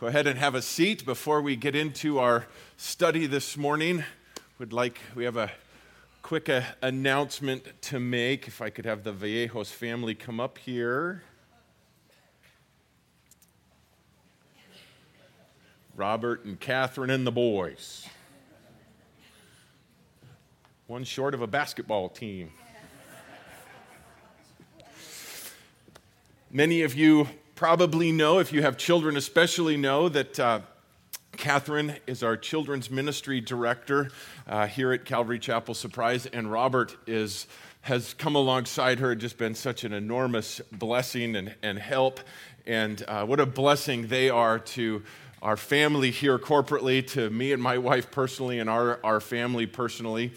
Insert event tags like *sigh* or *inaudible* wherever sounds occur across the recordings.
Go ahead and have a seat before we get into our study this morning. Would like we have a quick uh, announcement to make. If I could have the Vallejos family come up here. Robert and Catherine and the boys. One short of a basketball team. Many of you probably know, if you have children especially, know that uh, Catherine is our children's ministry director uh, here at Calvary Chapel Surprise, and Robert is has come alongside her, just been such an enormous blessing and, and help. And uh, what a blessing they are to our family here corporately, to me and my wife personally, and our, our family personally.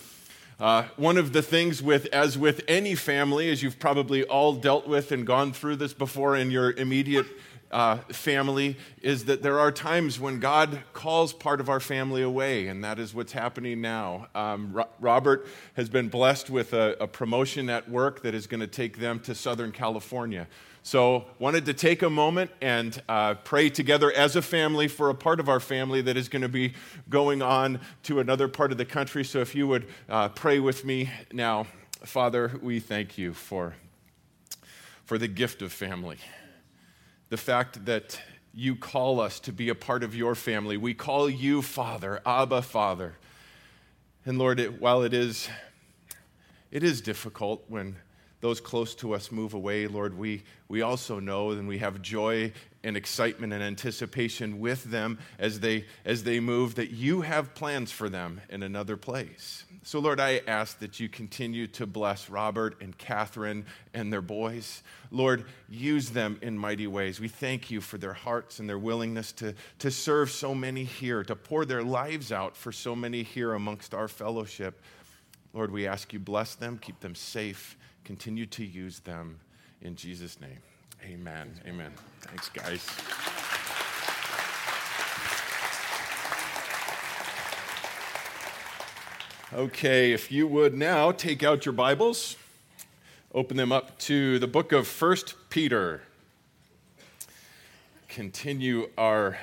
Uh, one of the things with, as with any family, as you've probably all dealt with and gone through this before in your immediate uh, family, is that there are times when God calls part of our family away, and that is what's happening now. Um, Ro- Robert has been blessed with a, a promotion at work that is going to take them to Southern California. So, wanted to take a moment and uh, pray together as a family for a part of our family that is going to be going on to another part of the country. So, if you would uh, pray with me now, Father, we thank you for, for the gift of family. The fact that you call us to be a part of your family. We call you Father, Abba, Father. And Lord, it, while it is, it is difficult when those close to us move away, Lord, we, we also know and we have joy and excitement and anticipation with them as they, as they move that you have plans for them in another place. So, Lord, I ask that you continue to bless Robert and Catherine and their boys. Lord, use them in mighty ways. We thank you for their hearts and their willingness to, to serve so many here, to pour their lives out for so many here amongst our fellowship. Lord, we ask you bless them, keep them safe Continue to use them in Jesus' name. Amen. Amen. Thanks, guys. Okay, if you would now take out your Bibles, open them up to the book of First Peter. Continue our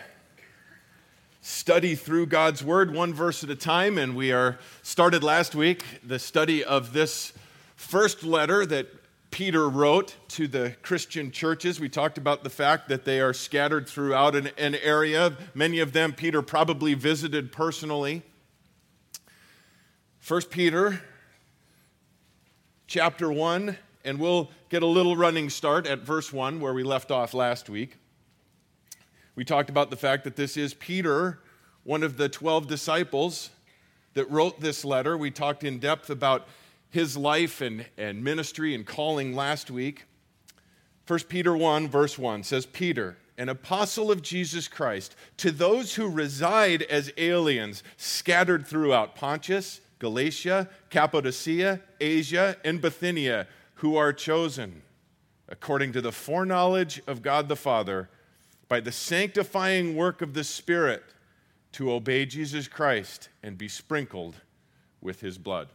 study through God's Word, one verse at a time, and we are started last week the study of this first letter that Peter wrote to the Christian churches. We talked about the fact that they are scattered throughout an, an, area. Many of them Peter probably visited personally. First Peter chapter 1, and we'll get a little running start at verse 1 where we left off last week. We talked about the fact that this is Peter, one of the 12 disciples that wrote this letter. We talked in depth about his life and, and ministry and calling last week. 1 Peter 1, verse 1 says, Peter, an apostle of Jesus Christ, to those who reside as aliens scattered throughout Pontus, Galatia, Cappadocia, Asia, and Bithynia, who are chosen, according to the foreknowledge of God the Father, by the sanctifying work of the Spirit, to obey Jesus Christ and be sprinkled with his blood.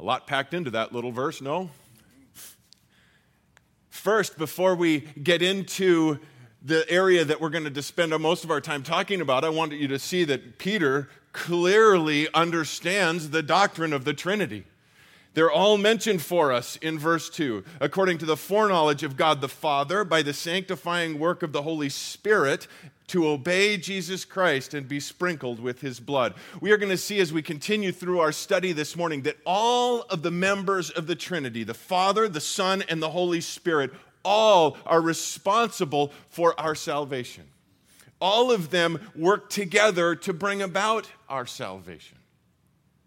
A lot packed into that little verse, no? First, before we get into the area that we're going to spend most of our time talking about, I want you to see that Peter clearly understands the doctrine of the Trinity. They're all mentioned for us in verse 2. According to the foreknowledge of God the Father, by the sanctifying work of the Holy Spirit, to obey Jesus Christ and be sprinkled with his blood. We are going to see as we continue through our study this morning that all of the members of the Trinity, the Father, the Son, and the Holy Spirit, all are responsible for our salvation. All of them work together to bring about our salvation.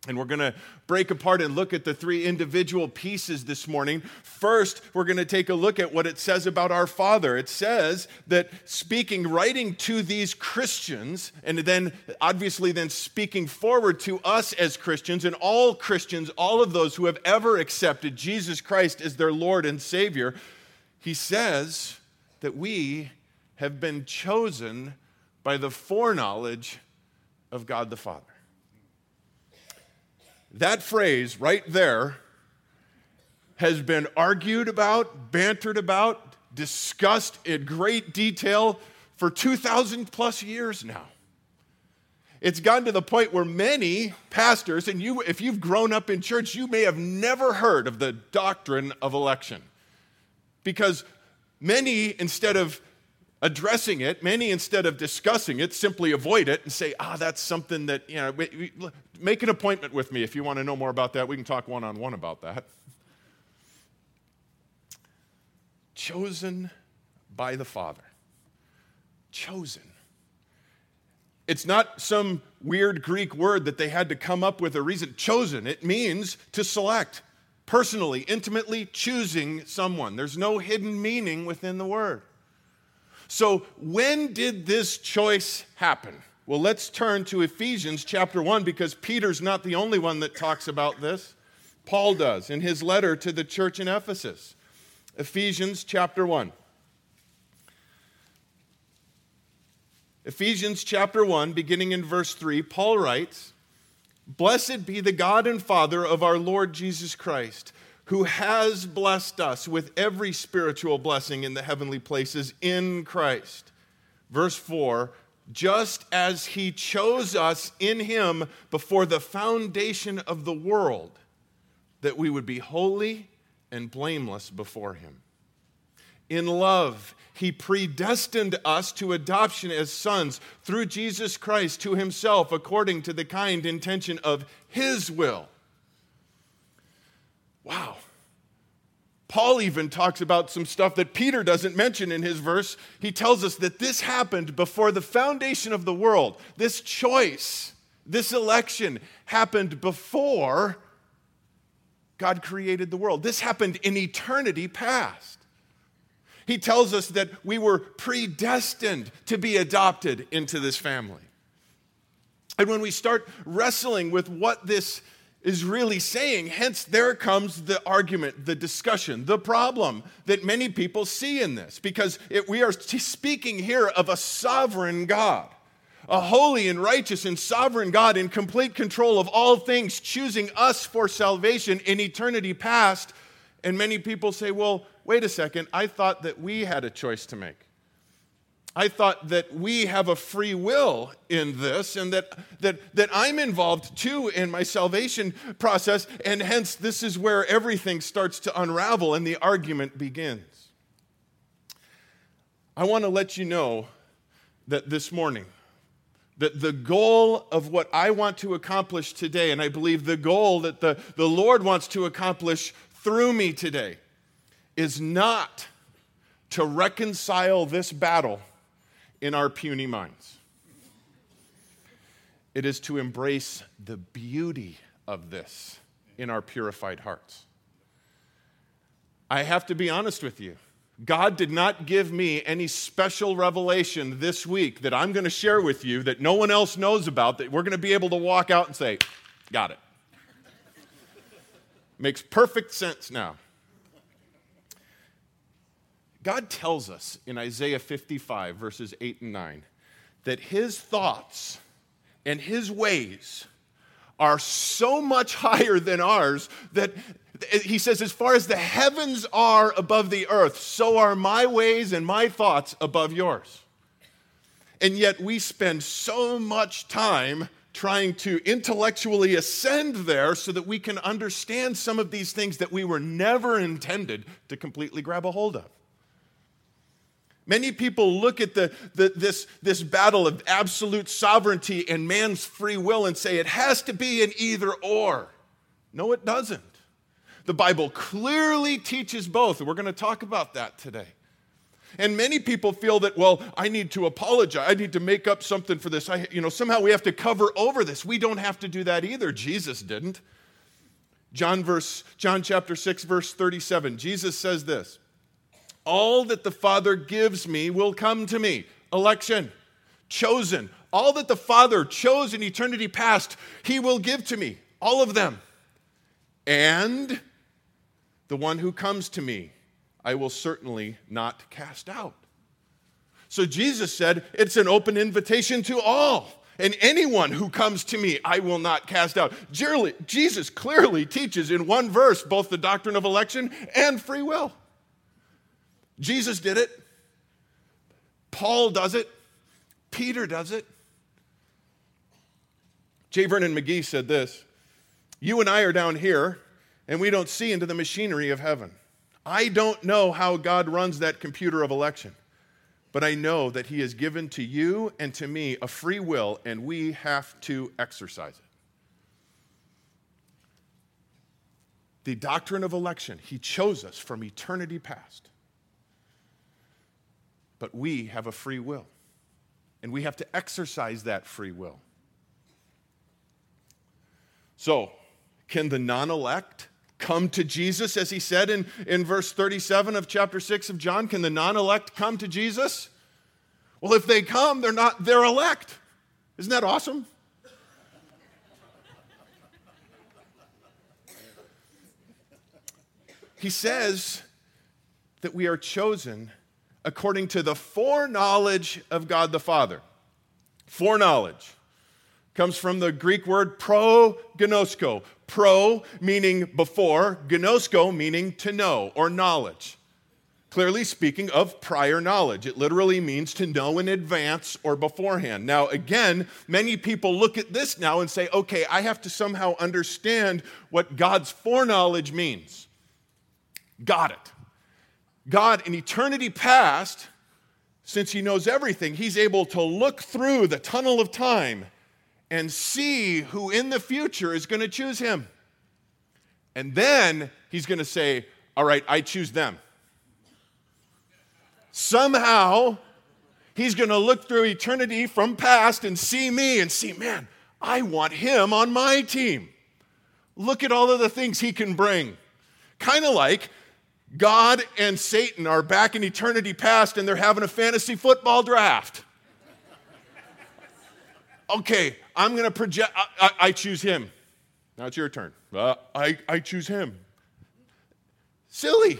And we're going to break apart and look at the three individual pieces this morning. First, we're going to take a look at what it says about our Father. It says that speaking, writing to these Christians, and then obviously then speaking forward to us as Christians and all Christians, all of those who have ever accepted Jesus Christ as their Lord and Savior, he says that we have been chosen by the foreknowledge of God the Father. That phrase right there has been argued about, bantered about, discussed in great detail for 2,000 plus years now. It's gotten to the point where many pastors, and you, if you've grown up in church, you may have never heard of the doctrine of election. Because many, instead of addressing it, many, instead of discussing it, simply avoid it and say, ah, that's something that, you know, make an appointment with me if you want to know more about that. We can talk one on one about that. Chosen by the Father. Chosen. It's not some weird Greek word that they had to come up with a reason. Chosen, it means to select, personally, intimately choosing someone. There's no hidden meaning within the word. So, when did this choice happen? Well, let's turn to Ephesians chapter 1 because Peter's not the only one that talks about this. Paul does in his letter to the church in Ephesus. Ephesians chapter 1. Ephesians chapter 1, beginning in verse 3, Paul writes, Blessed be the God and Father of our Lord Jesus Christ, who has blessed us with every spiritual blessing in the heavenly places in Christ. Verse 4 Just as he chose us in him before the foundation of the world, that we would be holy and blameless before him. In love, he predestined us to adoption as sons through Jesus Christ to himself according to the kind intention of his will. Wow. Paul even talks about some stuff that Peter doesn't mention in his verse. He tells us that this happened before the foundation of the world. This choice, this election happened before God created the world. This happened in eternity past. He tells us that we were predestined to be adopted into this family. And when we start wrestling with what this is really saying, hence there comes the argument, the discussion, the problem that many people see in this, because it, we are speaking here of a sovereign God, a holy and righteous and sovereign God in complete control of all things, choosing us for salvation in eternity past. And many people say, well, wait a second, I thought that we had a choice to make. I thought that we have a free will in this and that, that, that I'm involved too in my salvation process, and hence this is where everything starts to unravel and the argument begins. I want to let you know that this morning, that the goal of what I want to accomplish today, and I believe the goal that the, the Lord wants to accomplish through me today, is not to reconcile this battle in our puny minds. It is to embrace the beauty of this in our purified hearts. I have to be honest with you. God did not give me any special revelation this week that I'm going to share with you that no one else knows about, that we're going to be able to walk out and say, Got it. Makes perfect sense now. God tells us in Isaiah 55, verses 8 and 9, that his thoughts and his ways are so much higher than ours that he says, as far as the heavens are above the earth, so are my ways and my thoughts above yours. And yet we spend so much time trying to intellectually ascend there so that we can understand some of these things that we were never intended to completely grab a hold of. Many people look at the, the, this, this battle of absolute sovereignty and man's free will and say it has to be an either or. No, it doesn't. The Bible clearly teaches both, and we're going to talk about that today. And many people feel that, well, I need to apologize. I need to make up something for this. I, you know, somehow we have to cover over this. We don't have to do that either. Jesus didn't. John verse John chapter 6 verse 37. Jesus says this. All that the Father gives me will come to me. Election, chosen. All that the Father chose in eternity past, He will give to me. All of them. And the one who comes to me, I will certainly not cast out. So Jesus said, It's an open invitation to all. And anyone who comes to me, I will not cast out. Jesus clearly teaches in one verse both the doctrine of election and free will. Jesus did it. Paul does it. Peter does it. J. Vernon McGee said this You and I are down here, and we don't see into the machinery of heaven. I don't know how God runs that computer of election, but I know that He has given to you and to me a free will, and we have to exercise it. The doctrine of election, He chose us from eternity past. But we have a free will, and we have to exercise that free will. So, can the non elect come to Jesus, as he said in, in verse 37 of chapter 6 of John? Can the non elect come to Jesus? Well, if they come, they're not, they're elect. Isn't that awesome? He says that we are chosen according to the foreknowledge of God the Father. Foreknowledge comes from the Greek word pro gnosko. Pro meaning before, gnosko meaning to know or knowledge. Clearly speaking of prior knowledge. It literally means to know in advance or beforehand. Now, again, many people look at this now and say, okay, I have to somehow understand what God's foreknowledge means. Got it. God, in eternity past, since He knows everything, He's able to look through the tunnel of time and see who in the future is going to choose him. And then he's going to say, All right, I choose them. Somehow, he's going to look through eternity from past and see me and see, man, I want him on my team. Look at all of the things he can bring. Kind of like God and Satan are back in eternity past and they're having a fantasy football draft. Okay, I'm going to project, I, I, I, choose him. Now it's your turn. Uh, I, I choose him. Silly.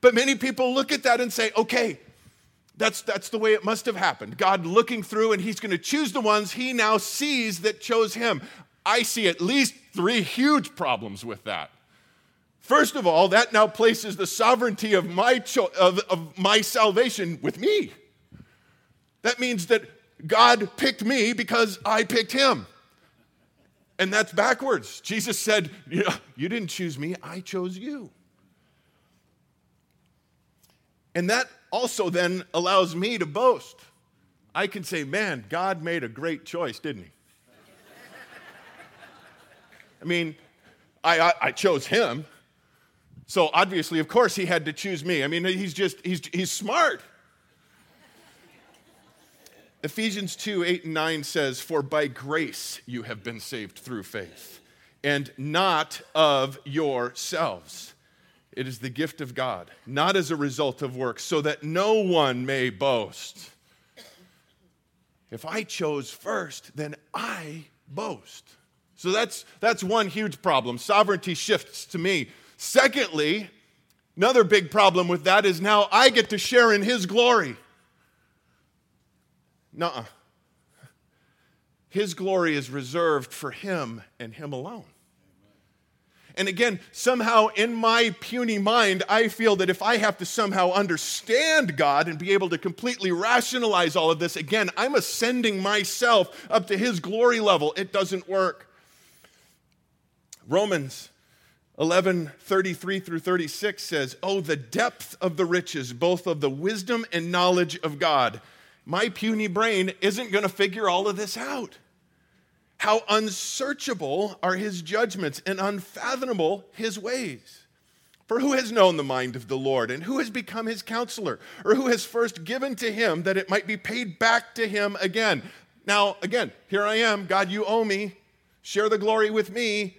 But many people look at that and say, okay, that's, that's the way it must have happened. God looking through, and He's going to choose the ones He now sees that chose Him. I see at least three huge problems with that. First of all, that now places the sovereignty of my, cho- of, of my salvation with me. That means that God picked me because I picked him. And that's backwards. Jesus said, You, you didn't choose me, I chose you. And that also then allows me to boast. I can say, Man, God made a great choice, didn't he? I mean, I, I, I chose him. So obviously, of course, he had to choose me. I mean, he's just, he's, he's smart. Ephesians 2 8 and 9 says, For by grace you have been saved through faith, and not of yourselves. It is the gift of God, not as a result of works, so that no one may boast. If I chose first, then I boast. So that's, that's one huge problem. Sovereignty shifts to me. Secondly, another big problem with that is now I get to share in his glory. Nuh His glory is reserved for him and him alone. And again, somehow in my puny mind, I feel that if I have to somehow understand God and be able to completely rationalize all of this, again, I'm ascending myself up to his glory level. It doesn't work. Romans 11 33 through 36 says, Oh, the depth of the riches, both of the wisdom and knowledge of God my puny brain isn't going to figure all of this out. How unsearchable are his judgments and unfathomable his ways. For who has known the mind of the Lord, and who has become his counselor, or who has first given to him that it might be paid back to him again? Now, again, here I am. God, you owe me. Share the glory with me.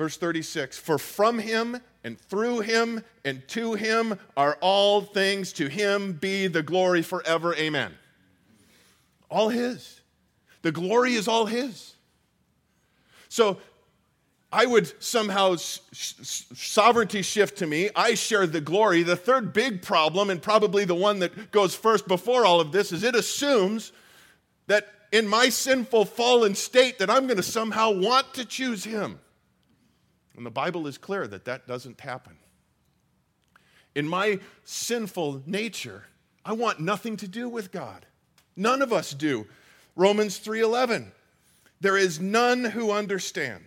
Verse 36 For from him and through him and to him are all things. To him be the glory forever. Amen. All his. The glory is all his. So I would somehow sovereignty shift to me. I share the glory. The third big problem, and probably the one that goes first before all of this, is it assumes that in my sinful fallen state that I'm going to somehow want to choose him. And the Bible is clear that that doesn't happen. In my sinful nature, I want nothing to do with God. None of us do. Romans 3:11. There is none who understands.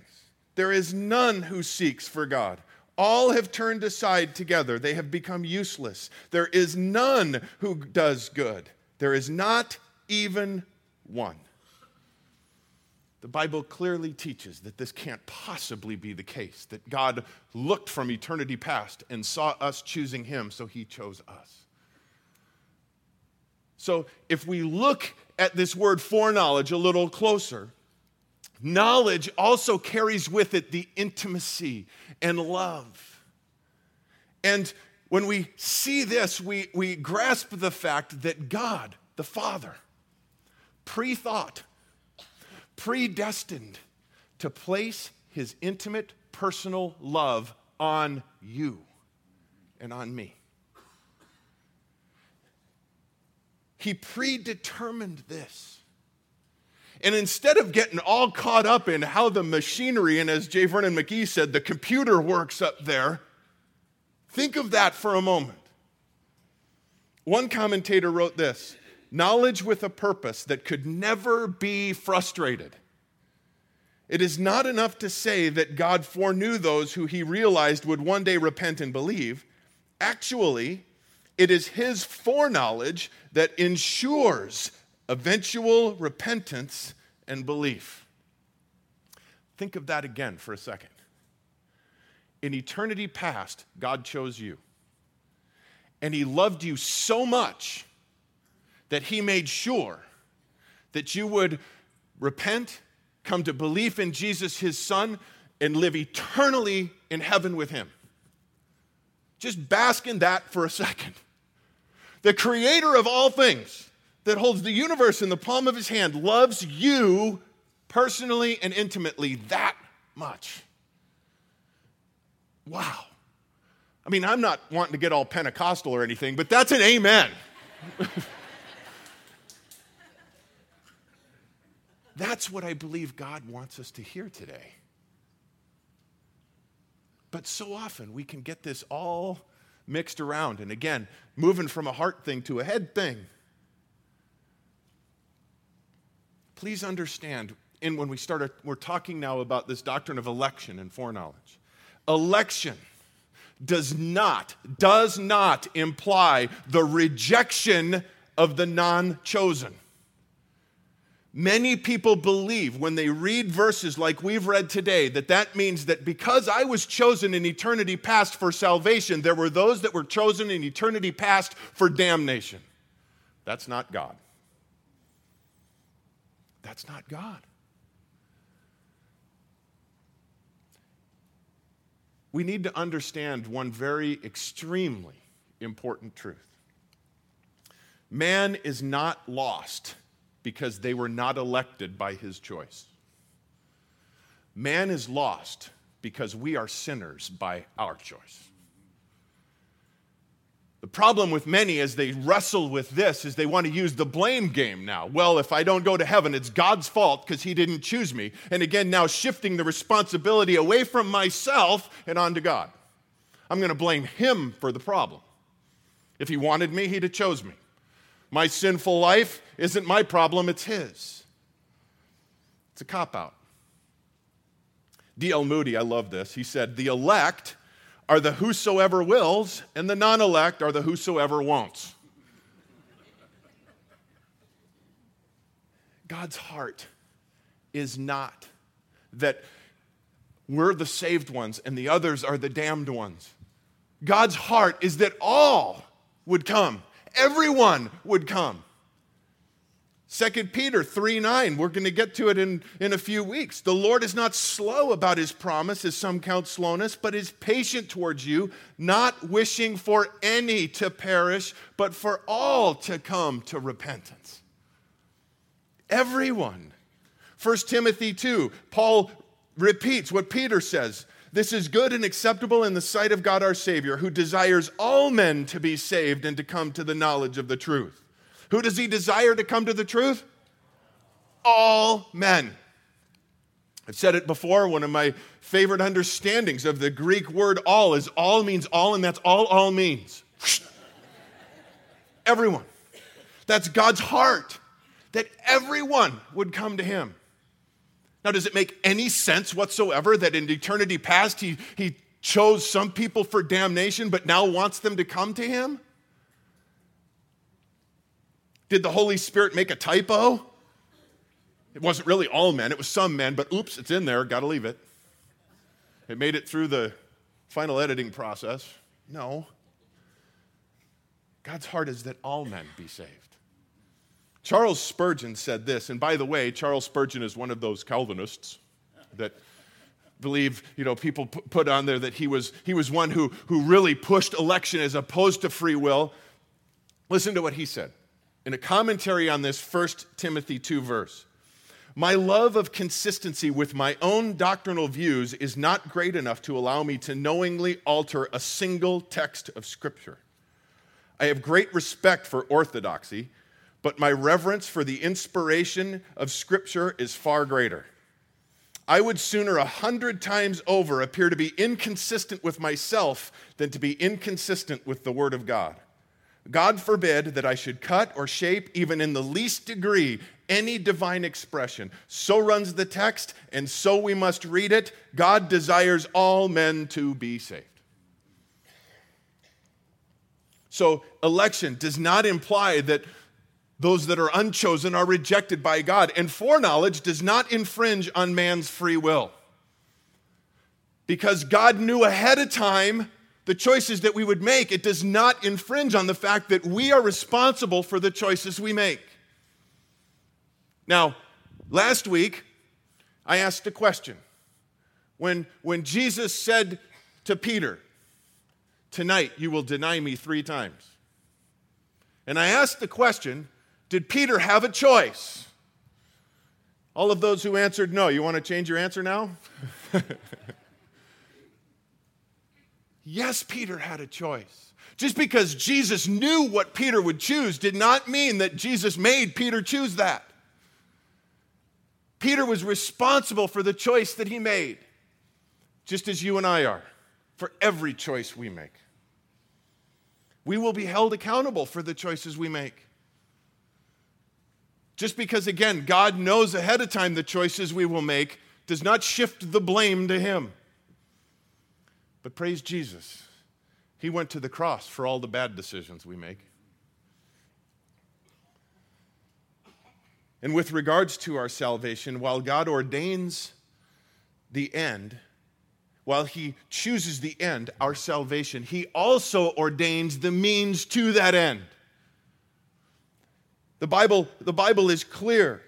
There is none who seeks for God. All have turned aside together. They have become useless. There is none who does good. There is not even one. The Bible clearly teaches that this can't possibly be the case, that God looked from eternity past and saw us choosing Him, so He chose us. So if we look at this word foreknowledge a little closer, knowledge also carries with it the intimacy and love. And when we see this, we, we grasp the fact that God, the Father, pre thought, predestined to place his intimate personal love on you and on me. He predetermined this. And instead of getting all caught up in how the machinery, and as J. Vernon McGee said, the computer works up there, think of that for a moment. One commentator wrote this knowledge with a purpose that could never be frustrated. It is not enough to say that God foreknew those who he realized would one day repent and believe. Actually, it is his foreknowledge that ensures eventual repentance and belief. Think of that again for a second. In eternity past, God chose you. And he loved you so much that he made sure that you would repent, come to belief in Jesus, his son, and live eternally in heaven with him. Just bask in that for a second. The creator of all things that holds the universe in the palm of his hand loves you personally and intimately that much. Wow. I mean, I'm not wanting to get all Pentecostal or anything, but that's an amen. *laughs* that's what I believe God wants us to hear today. But so often we can get this all mixed around. And again, moving from a heart thing to a head thing. Please understand, and when we start, we're talking now about this doctrine of election and foreknowledge. Election does not, does not imply the rejection of the non chosen. Many people believe when they read verses like we've read today that that means that because I was chosen in eternity past for salvation, there were those that were chosen in eternity past for damnation. That's not God. That's not God. We need to understand one very extremely important truth man is not lost because they were not elected by his choice. Man is lost because we are sinners by our choice. The problem with many as they wrestle with this is they want to use the blame game now. Well, if I don't go to heaven, it's God's fault because He didn't choose me. And again, now shifting the responsibility away from myself and onto God. I'm going to blame Him for the problem. If He wanted me, He'd have chose me. My sinful life isn't my problem, it's his. It's a cop out. D.L. Moody, I love this. He said, The elect are the whosoever wills, and the non elect are the whosoever won'ts. God's heart is not that we're the saved ones and the others are the damned ones. God's heart is that all would come everyone would come. 2 Peter 3 9, we're going to get to it in, in a few weeks. The Lord is not slow about his promise, as some count slowness, but is patient towards you, not wishing for any to perish, but for all to come to repentance. Everyone. 1 Timothy 2, Paul repeats what Peter says this is good and acceptable in the sight of God our Savior, who desires all men to be saved and to come to the knowledge of the truth. Who does he desire to come to the truth? All men. I've said it before, one of my favorite understandings of the Greek word all is all means all, and that's all all means. Everyone. That's God's heart. that everyone would come to him. Now, does it make any sense whatsoever that in eternity past he, he chose some people for damnation but now wants them to come to him? Did the Holy Spirit make a typo? It wasn't really all men, it was some men, but oops, it's in there, gotta leave it. It made it through the final editing process. No. God's heart is that all men be saved. Charles Spurgeon said this, and by the way, Charles Spurgeon is one of those Calvinists that believe, you know, people put on there that he was, he was one who, who really pushed election as opposed to free will. Listen to what he said in a commentary on this First Timothy 2 verse. My love of consistency with my own doctrinal views is not great enough to allow me to knowingly alter a single text of Scripture. I have great respect for orthodoxy but my reverence for the inspiration of Scripture is far greater. I would sooner a hundred times over appear to be inconsistent with myself than to be inconsistent with the Word of God. God forbid that I should cut or shape, even in the least degree, any divine expression. So runs the text, and so we must read it. God desires all men to be saved. So, election does not imply that those that are unchosen are rejected by God. And foreknowledge does not infringe on man's free will. Because God knew ahead of time the choices that we would make, it does not infringe on the fact that we are responsible for the choices we make. Now, last week, I asked a question. When, when Jesus said to Peter, Tonight you will deny me three times. And I asked the question did Peter have a choice? All of those who answered no, you want to change your answer now? *laughs* yes, Peter had a choice. Just because Jesus knew what Peter would choose did not mean that Jesus made Peter choose that. Peter was responsible for the choice that he made, just as you and I are, for every choice we make. We will be held accountable for the choices we make. Just because, again, God knows ahead of time the choices we will make does not shift the blame to Him. But praise Jesus, He went to the cross for all the bad decisions we make. And with regards to our salvation, while God ordains the end, while He chooses the end, our salvation, He also ordains the means to that end. The Bible, the Bible is clear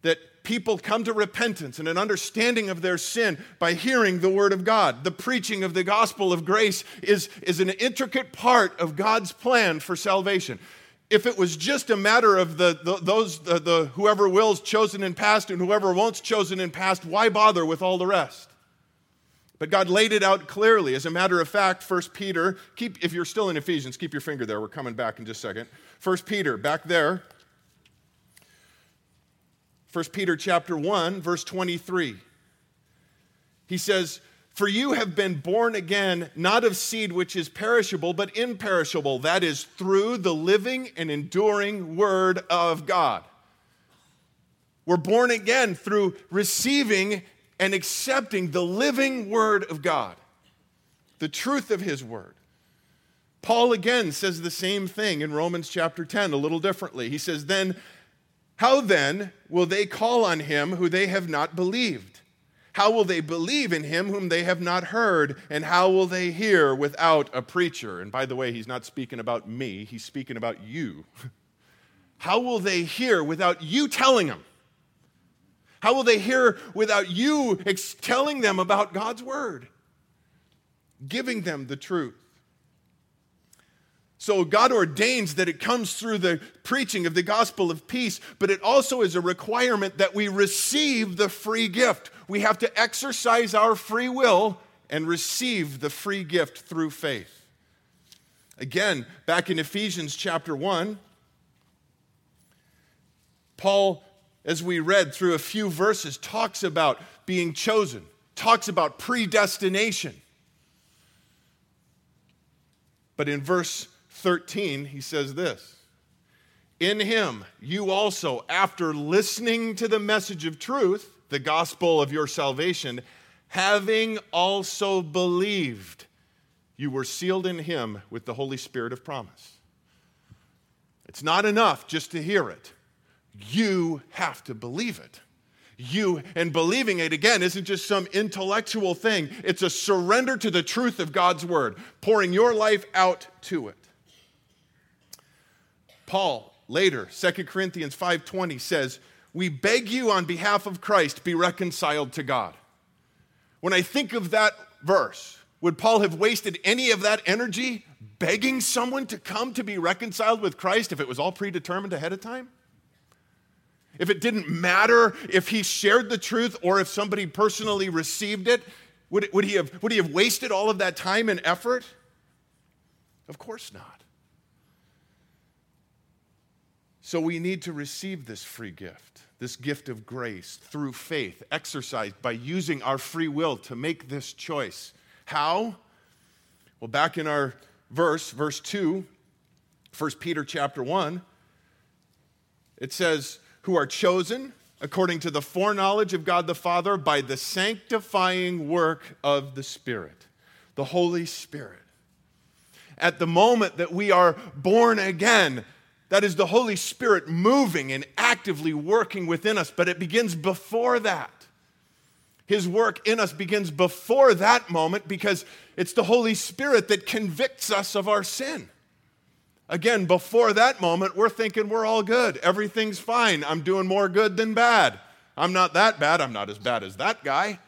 that people come to repentance and an understanding of their sin by hearing the Word of God. The preaching of the gospel of grace is, is an intricate part of God's plan for salvation. If it was just a matter of the, the those the, the whoever wills chosen in past and whoever won't's chosen in past, why bother with all the rest? But God laid it out clearly. As a matter of fact, 1 Peter, keep if you're still in Ephesians, keep your finger there. We're coming back in just a second. 1 Peter, back there. 1 Peter chapter 1, verse 23. He says, For you have been born again, not of seed which is perishable, but imperishable. That is through the living and enduring word of God. We're born again through receiving and accepting the living word of God, the truth of his word. Paul again says the same thing in Romans chapter 10, a little differently. He says, Then, how then will they call on him who they have not believed? How will they believe in him whom they have not heard? And how will they hear without a preacher? And by the way, he's not speaking about me, he's speaking about you. *laughs* How will they hear without you telling them? How will they hear without you telling them about God's word? Giving them the truth. So God ordains that it comes through the preaching of the gospel of peace, but it also is a requirement that we receive the free gift. We have to exercise our free will and receive the free gift through faith. Again, back in Ephesians chapter 1, Paul, as we read through a few verses, talks about being chosen, talks about predestination. But in verse 13, he says this in him, you also, after listening to the message of truth, the gospel of your salvation, having also believed, you were sealed in him with the Holy Spirit of promise. It's not enough just to hear it, you have to believe it. You and believing it again isn't just some intellectual thing, it's a surrender to the truth of God's word, pouring your life out to it. Paul later 2 corinthians 5.20 says we beg you on behalf of christ be reconciled to god. When i think of that verse would paul have wasted any of that energy begging someone to come to be reconciled with christ if it was all predetermined ahead of time? If it didn't matter if he shared the truth or if somebody personally received it would, would, he, have, would he have wasted all of that time and effort? Of course not so we need to receive this free gift, this gift of grace through faith, exercised by using our free will to make this choice. How? Well, back in our verse, verse 2, 1 Peter chapter 1, it says, Who are chosen according to the foreknowledge of God the Father by the sanctifying work of the Spirit, the Holy Spirit. At the moment that we are born again, that is the Holy Spirit moving and actively working within us, but it begins before that. His work in us begins before that moment because it's the Holy Spirit that convicts us of our sin. Again, before that moment, we're thinking we're all good. Everything's fine. I'm doing more good than bad. I'm not that bad. I'm not as bad as that guy.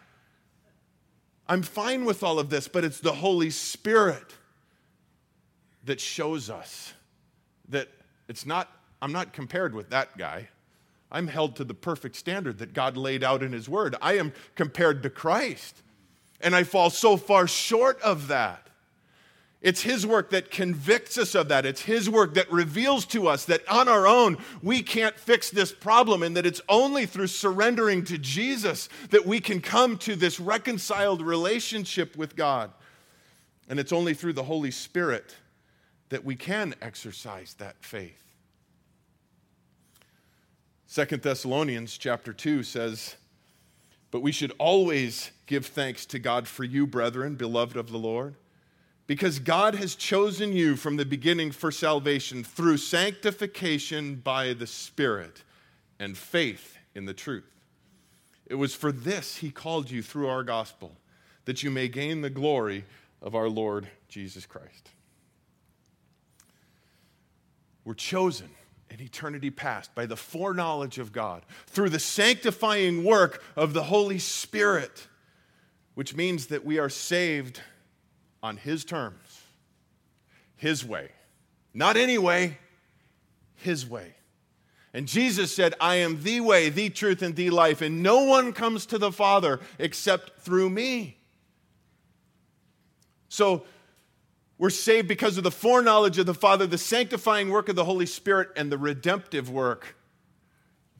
I'm fine with all of this, but it's the Holy Spirit that shows us that it's not, I'm not compared with that guy. I'm held to the perfect standard that God laid out in His Word. I am compared to Christ, and I fall so far short of that. It's His work that convicts us of that. It's His work that reveals to us that on our own we can't fix this problem, and that it's only through surrendering to Jesus that we can come to this reconciled relationship with God. And it's only through the Holy Spirit that we can exercise that faith. Second Thessalonians chapter 2 says, But we should always give thanks to God for you, brethren, beloved of the Lord, because God has chosen you from the beginning for salvation through sanctification by the Spirit and faith in the truth. It was for this he called you through our gospel, that you may gain the glory of our Lord Jesus Christ. We're chosen in eternity past by the foreknowledge of God through the sanctifying work of the Holy Spirit, which means that we are saved on His terms, His way. Not any way, His way. And Jesus said, I am the way, the truth, and the life, and no one comes to the Father except through me. So, we're saved because of the foreknowledge of the Father, the sanctifying work of the Holy Spirit, and the redemptive work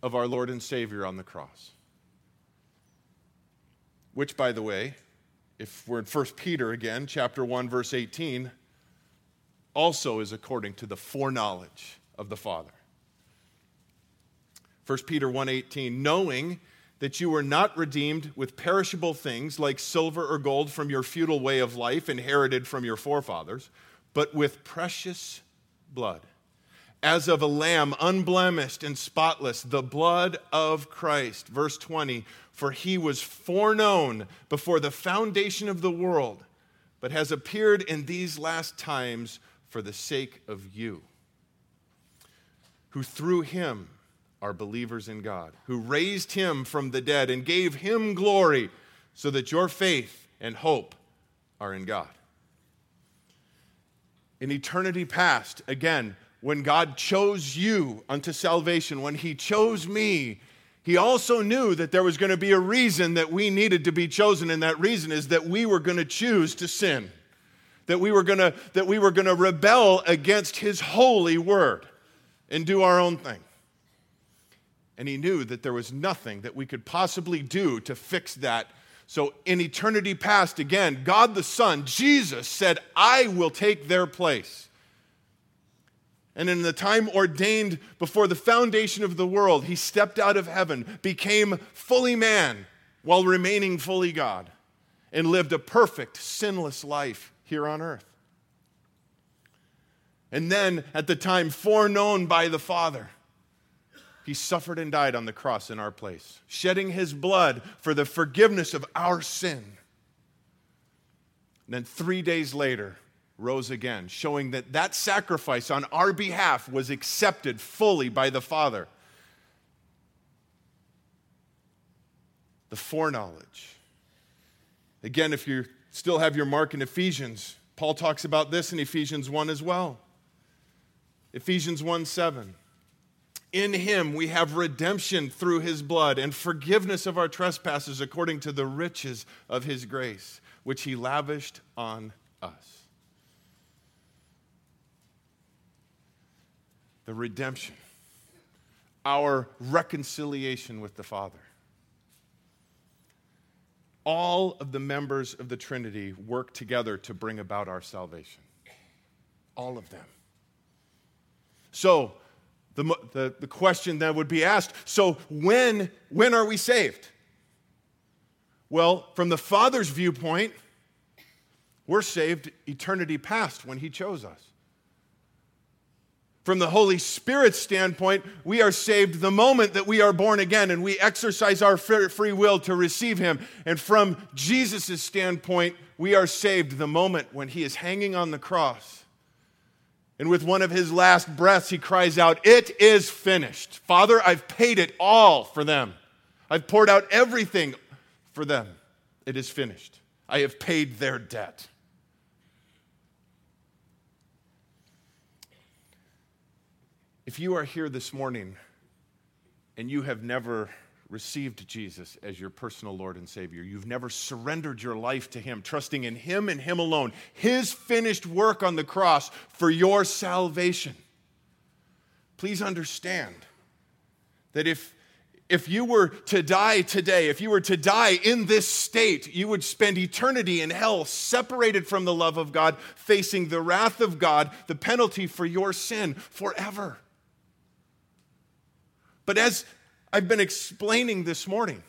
of our Lord and Savior on the cross. Which, by the way, if we're in 1 Peter again, chapter 1, verse 18, also is according to the foreknowledge of the Father. 1 Peter 1:18 knowing that you were not redeemed with perishable things like silver or gold from your futile way of life inherited from your forefathers, but with precious blood, as of a lamb unblemished and spotless, the blood of Christ. Verse 20 For he was foreknown before the foundation of the world, but has appeared in these last times for the sake of you, who through him are believers in God, who raised him from the dead and gave him glory, so that your faith and hope are in God. In eternity past, again, when God chose you unto salvation, when he chose me, he also knew that there was going to be a reason that we needed to be chosen, and that reason is that we were going to choose to sin, that we were going to, that we were going to rebel against his holy word and do our own thing. And he knew that there was nothing that we could possibly do to fix that. So, in eternity past, again, God the Son, Jesus, said, I will take their place. And in the time ordained before the foundation of the world, he stepped out of heaven, became fully man while remaining fully God, and lived a perfect, sinless life here on earth. And then, at the time foreknown by the Father, he suffered and died on the cross in our place, shedding his blood for the forgiveness of our sin. And then, three days later, rose again, showing that that sacrifice on our behalf was accepted fully by the Father. The foreknowledge. Again, if you still have your mark in Ephesians, Paul talks about this in Ephesians 1 as well. Ephesians 1 7. In him we have redemption through his blood and forgiveness of our trespasses according to the riches of his grace, which he lavished on us. The redemption, our reconciliation with the Father. All of the members of the Trinity work together to bring about our salvation. All of them. So, the, the, the question that would be asked so, when, when are we saved? Well, from the Father's viewpoint, we're saved eternity past when He chose us. From the Holy Spirit's standpoint, we are saved the moment that we are born again and we exercise our free will to receive Him. And from Jesus' standpoint, we are saved the moment when He is hanging on the cross and with one of his last breaths, he cries out, It is finished. Father, I've paid it all for them. I've poured out everything for them. It is finished. I have paid their debt. If you are here this morning and you have never received Jesus as your personal Lord and Savior, you've never surrendered your life to Him, trusting in Him and Him alone, His finished work on the cross for your salvation, please understand that if if you were to die today, if you were to die in this state, you would spend eternity in hell, separated from the love of God, facing the wrath of God, the penalty for your sin forever. But as I've been explaining this morning.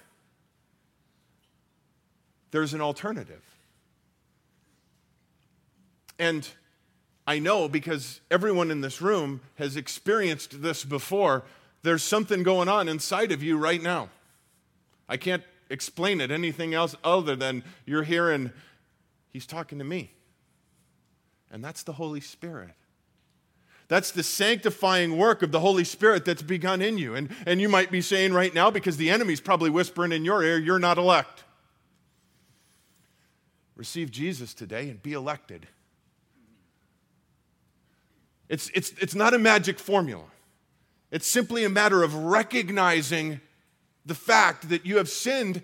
There's an alternative. And I know because everyone in this room has experienced this before. There's something going on inside of you right now. I can't explain it anything else other than you're hearing, He's talking to me. And that's the Holy Spirit. That's the sanctifying work of the Holy Spirit that's begun in you. And, and you might be saying right now, because the enemy's probably whispering in your ear, you're not elect. Receive Jesus today and be elected. It's, it's, it's not a magic formula, it's simply a matter of recognizing the fact that you have sinned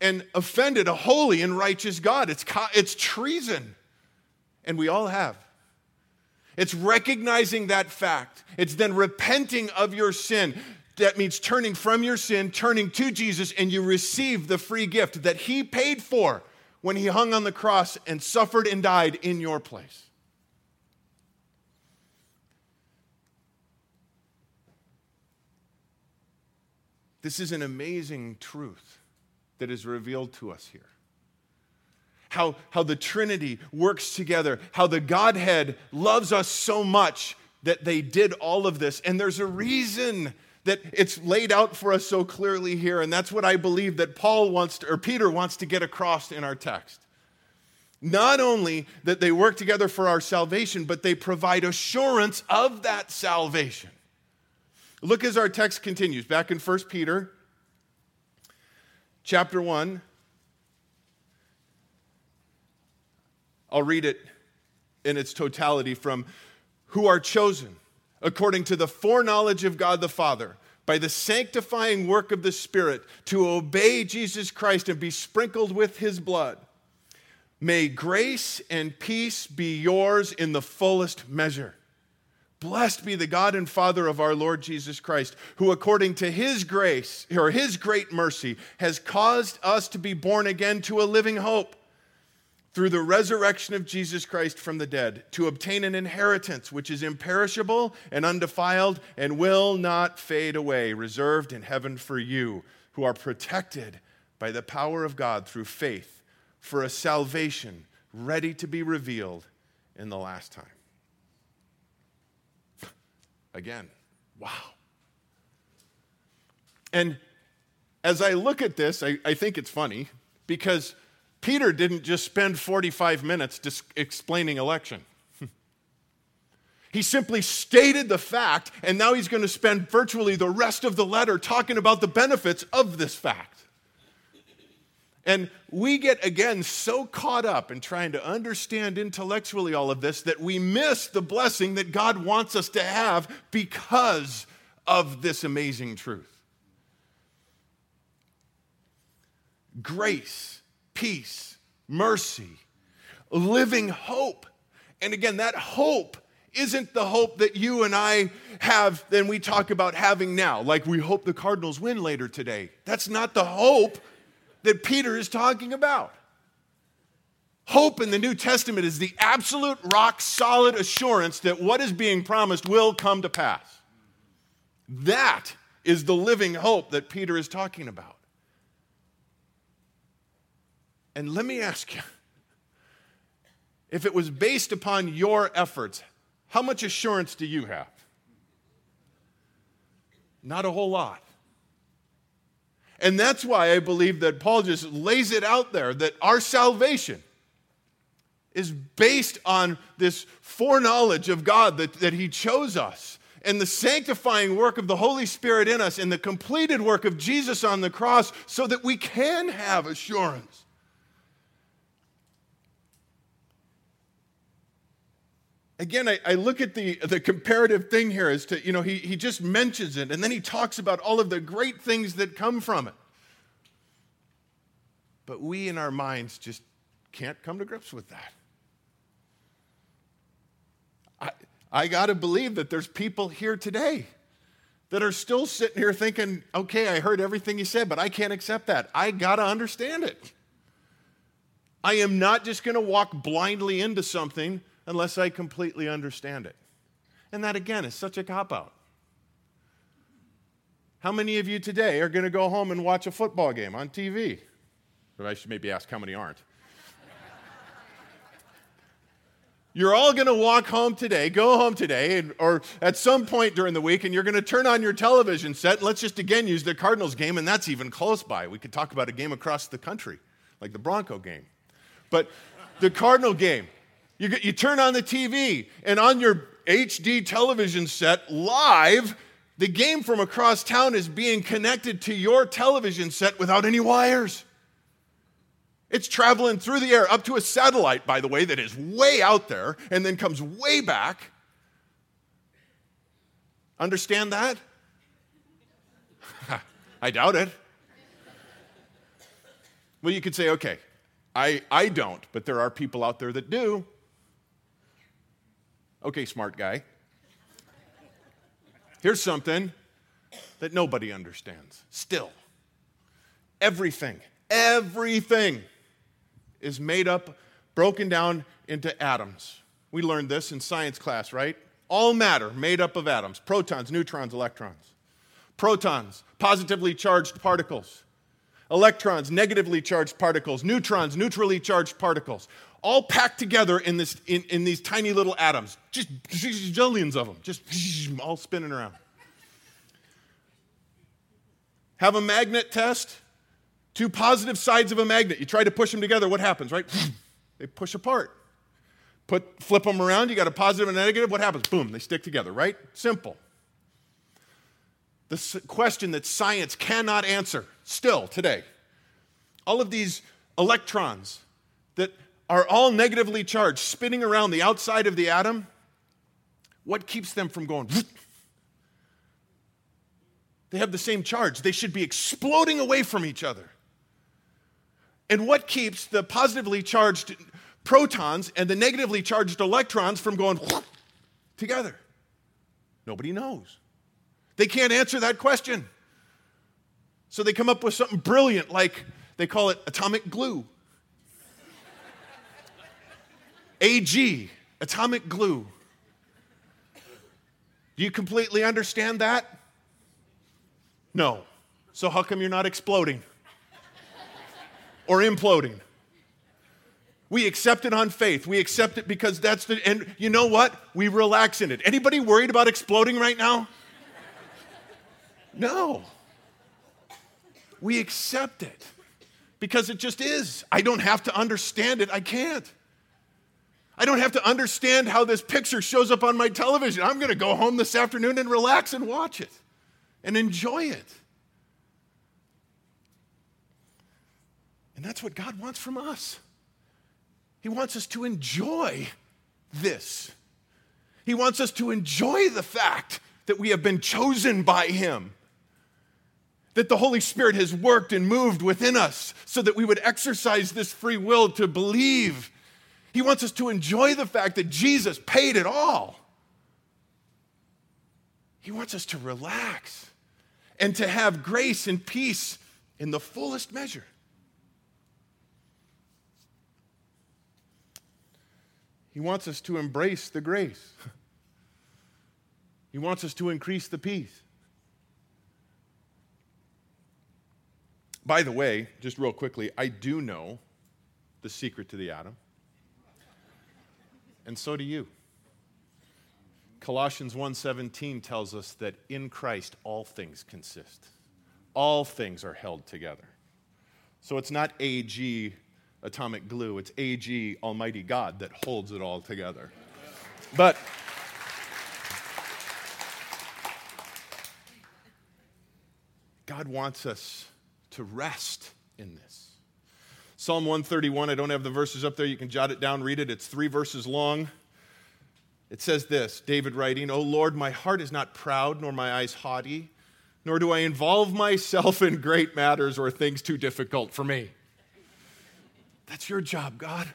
and offended a holy and righteous God. It's, it's treason. And we all have. It's recognizing that fact. It's then repenting of your sin. That means turning from your sin, turning to Jesus, and you receive the free gift that He paid for when He hung on the cross and suffered and died in your place. This is an amazing truth that is revealed to us here how, how the Trinity works together, how the Godhead loves us so much that they did all of this. And there's a reason that it's laid out for us so clearly here. And that's what I believe that Paul wants to, or Peter wants to get across in our text. Not only that they work together for our salvation, but they provide assurance of that salvation. Look as our text continues, back in 1 Peter chapter 1, I'll read it in its totality from who are chosen according to the foreknowledge of God the Father by the sanctifying work of the Spirit to obey Jesus Christ and be sprinkled with his blood. May grace and peace be yours in the fullest measure. Blessed be the God and Father of our Lord Jesus Christ, who according to his grace or his great mercy has caused us to be born again to a living hope through the resurrection of Jesus Christ from the dead, to obtain an inheritance which is imperishable and undefiled and will not fade away, reserved in heaven for you, who are protected by the power of God through faith for a salvation ready to be revealed in the last time. *laughs* Again, wow. And as I look at this, I, I think it's funny because Peter didn't just spend 45 minutes dis- explaining election. *laughs* he simply stated the fact, and now he's going to spend virtually the rest of the letter talking about the benefits of this fact. And we get, again, so caught up in trying to understand intellectually all of this that we miss the blessing that God wants us to have because of this amazing truth. Grace, peace, mercy, living hope. And again, that hope isn't the hope that you and I have, then we talk about having now. Like we hope the Cardinals win later today. That's not the hope that Peter is talking about. Hope in the New Testament is the absolute rock solid assurance that what is being promised will come to pass. That is the living hope that Peter is talking about. And let me ask you if it was based upon your efforts, how much assurance do you have? Not a whole lot. And that's why I believe that Paul just lays it out there that our salvation is based on this foreknowledge of God that, that He chose us and the sanctifying work of the Holy Spirit in us and the completed work of Jesus on the cross so that we can have assurance. Again, I, I, look at the, the comparative thing here as to, you know, he, he just mentions it and then he talks about all of the great things that come from it. But we in our minds just can't come to grips with that. I, I got to believe that there's people here today that are still sitting here thinking, okay, I heard everything you said, but I can't accept that. I got to understand it. I am not just going to walk blindly into something unless I completely understand it. And that, again, is such a cop out. How many of you today are going to go home and watch a football game on TV? Or I should maybe ask how many aren't. You're all going to walk home today, go home today, or at some point during the week, and you're going to turn on your television set. Let's just again use the Cardinals game, and that's even close by. We could talk about a game across the country, like the Bronco game. But the Cardinal game, you, you turn on the TV, and on your HD television set, live, the game from across town is being connected to your television set without any wires. It's traveling through the air up to a satellite, by the way, that is way out there and then comes way back. Understand that? *laughs* I doubt it. Well, you could say, okay, I, I don't, but there are people out there that do. Okay, smart guy. Here's something that nobody understands still. Everything, everything is made up, broken down into atoms. We learned this in science class, right? All matter made up of atoms protons, neutrons, electrons. Protons, positively charged particles. Electrons, negatively charged particles. Neutrons, neutrally charged particles all packed together in, this, in, in these tiny little atoms, just zillions of them, just all spinning around. Have a magnet test, two positive sides of a magnet. You try to push them together, what happens, right? *sniffs* they push apart. Put, flip them around, you got a positive and a negative, what happens? Boom, they stick together, right? Simple. The question that science cannot answer still today. All of these electrons that are all negatively charged, spinning around the outside of the atom, what keeps them from going? They have the same charge. They should be exploding away from each other. And what keeps the positively charged protons and the negatively charged electrons from going together? Nobody knows. They can't answer that question. So they come up with something brilliant like they call it atomic glue. AG, atomic glue. Do you completely understand that? No. So, how come you're not exploding or imploding? We accept it on faith. We accept it because that's the, and you know what? We relax in it. Anybody worried about exploding right now? No. We accept it because it just is. I don't have to understand it. I can't. I don't have to understand how this picture shows up on my television. I'm going to go home this afternoon and relax and watch it and enjoy it. And that's what God wants from us. He wants us to enjoy this. He wants us to enjoy the fact that we have been chosen by Him, that the Holy Spirit has worked and moved within us so that we would exercise this free will to believe. He wants us to enjoy the fact that Jesus paid it all. He wants us to relax and to have grace and peace in the fullest measure. He wants us to embrace the grace. He wants us to increase the peace. By the way, just real quickly, I do know the secret to the atom. And so do you. Colossians 1:17 tells us that in Christ all things consist. All things are held together. So it's not AG atomic glue. It's AG, Almighty God, that holds it all together. But God wants us to rest in this. Psalm 131, I don't have the verses up there. You can jot it down, read it. It's three verses long. It says this David writing, O Lord, my heart is not proud, nor my eyes haughty, nor do I involve myself in great matters or things too difficult for me. That's your job, God.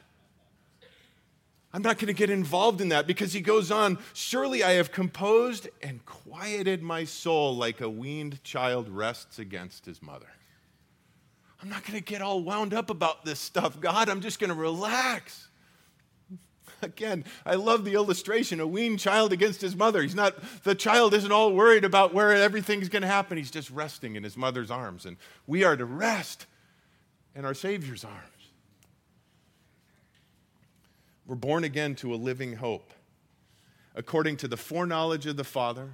I'm not going to get involved in that because he goes on, Surely I have composed and quieted my soul like a weaned child rests against his mother. I'm not going to get all wound up about this stuff, God. I'm just going to relax. Again, I love the illustration a weaned child against his mother. He's not, the child isn't all worried about where everything's going to happen. He's just resting in his mother's arms. And we are to rest in our Savior's arms. We're born again to a living hope. According to the foreknowledge of the Father,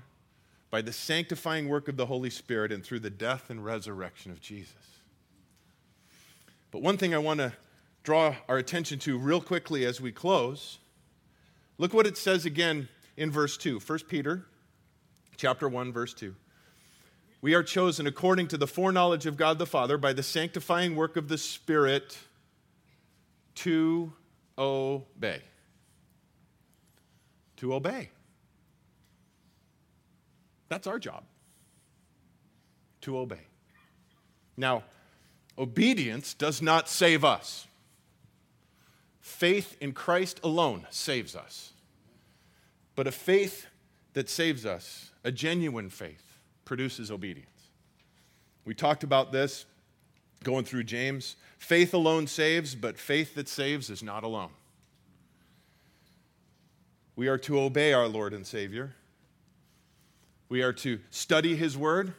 by the sanctifying work of the Holy Spirit, and through the death and resurrection of Jesus. But one thing I want to draw our attention to real quickly as we close look what it says again in verse 2 1 peter chapter 1 verse 2 we are chosen according to the foreknowledge of god the father by the sanctifying work of the spirit to obey. To obey. That's our job. To obey. Now, obedience does not save us. Faith in Christ alone saves us. But a faith that saves us, a genuine faith, produces obedience. We talked about this going through James. Faith alone saves, but faith that saves is not alone. We are to obey our Lord and Savior. We are to study His Word.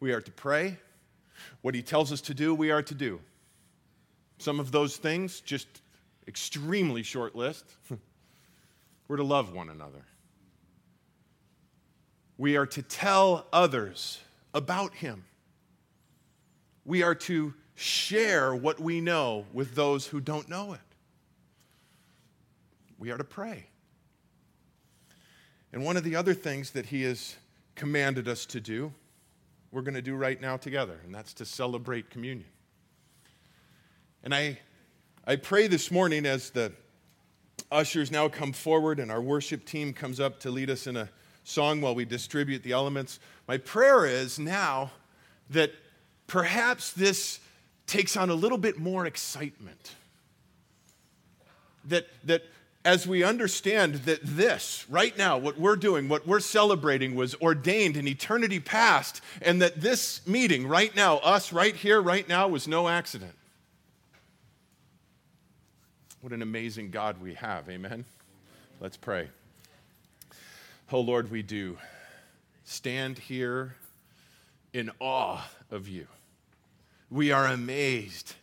We are to pray. What He tells us to do, we are to do. Some of those things, just extremely short list. *laughs* We're to love one another. We are to tell others about Him. We are to share what we know with those who don't know it. We are to pray. And one of the other things that he has commanded us to do, we're going to do right now together, and that's to celebrate communion. And I, I pray this morning as the ushers now come forward and our worship team comes up to lead us in a song while we distribute the elements. My prayer is now that perhaps this takes on a little bit more excitement. That, that as we understand that this, right now, what we're doing, what we're celebrating, was ordained in eternity past, and that this meeting right now, us right here, right now, was no accident. What an amazing God we have. Amen. Let's pray. Oh Lord, we do stand here in awe of you. We are amazed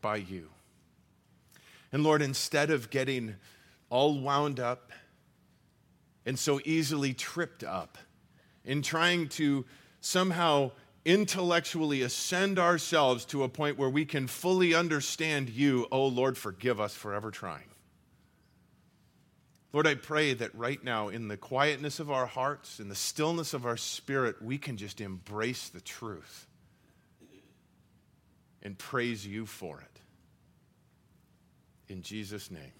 by you. And Lord, instead of getting all wound up and so easily tripped up in trying to somehow intellectually ascend ourselves to a point where we can fully understand you, oh Lord, forgive us for ever trying. Lord, I pray that right now, in the quietness of our hearts, in the stillness of our spirit, we can just embrace the truth and praise you for it. In Jesus' name,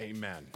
amen.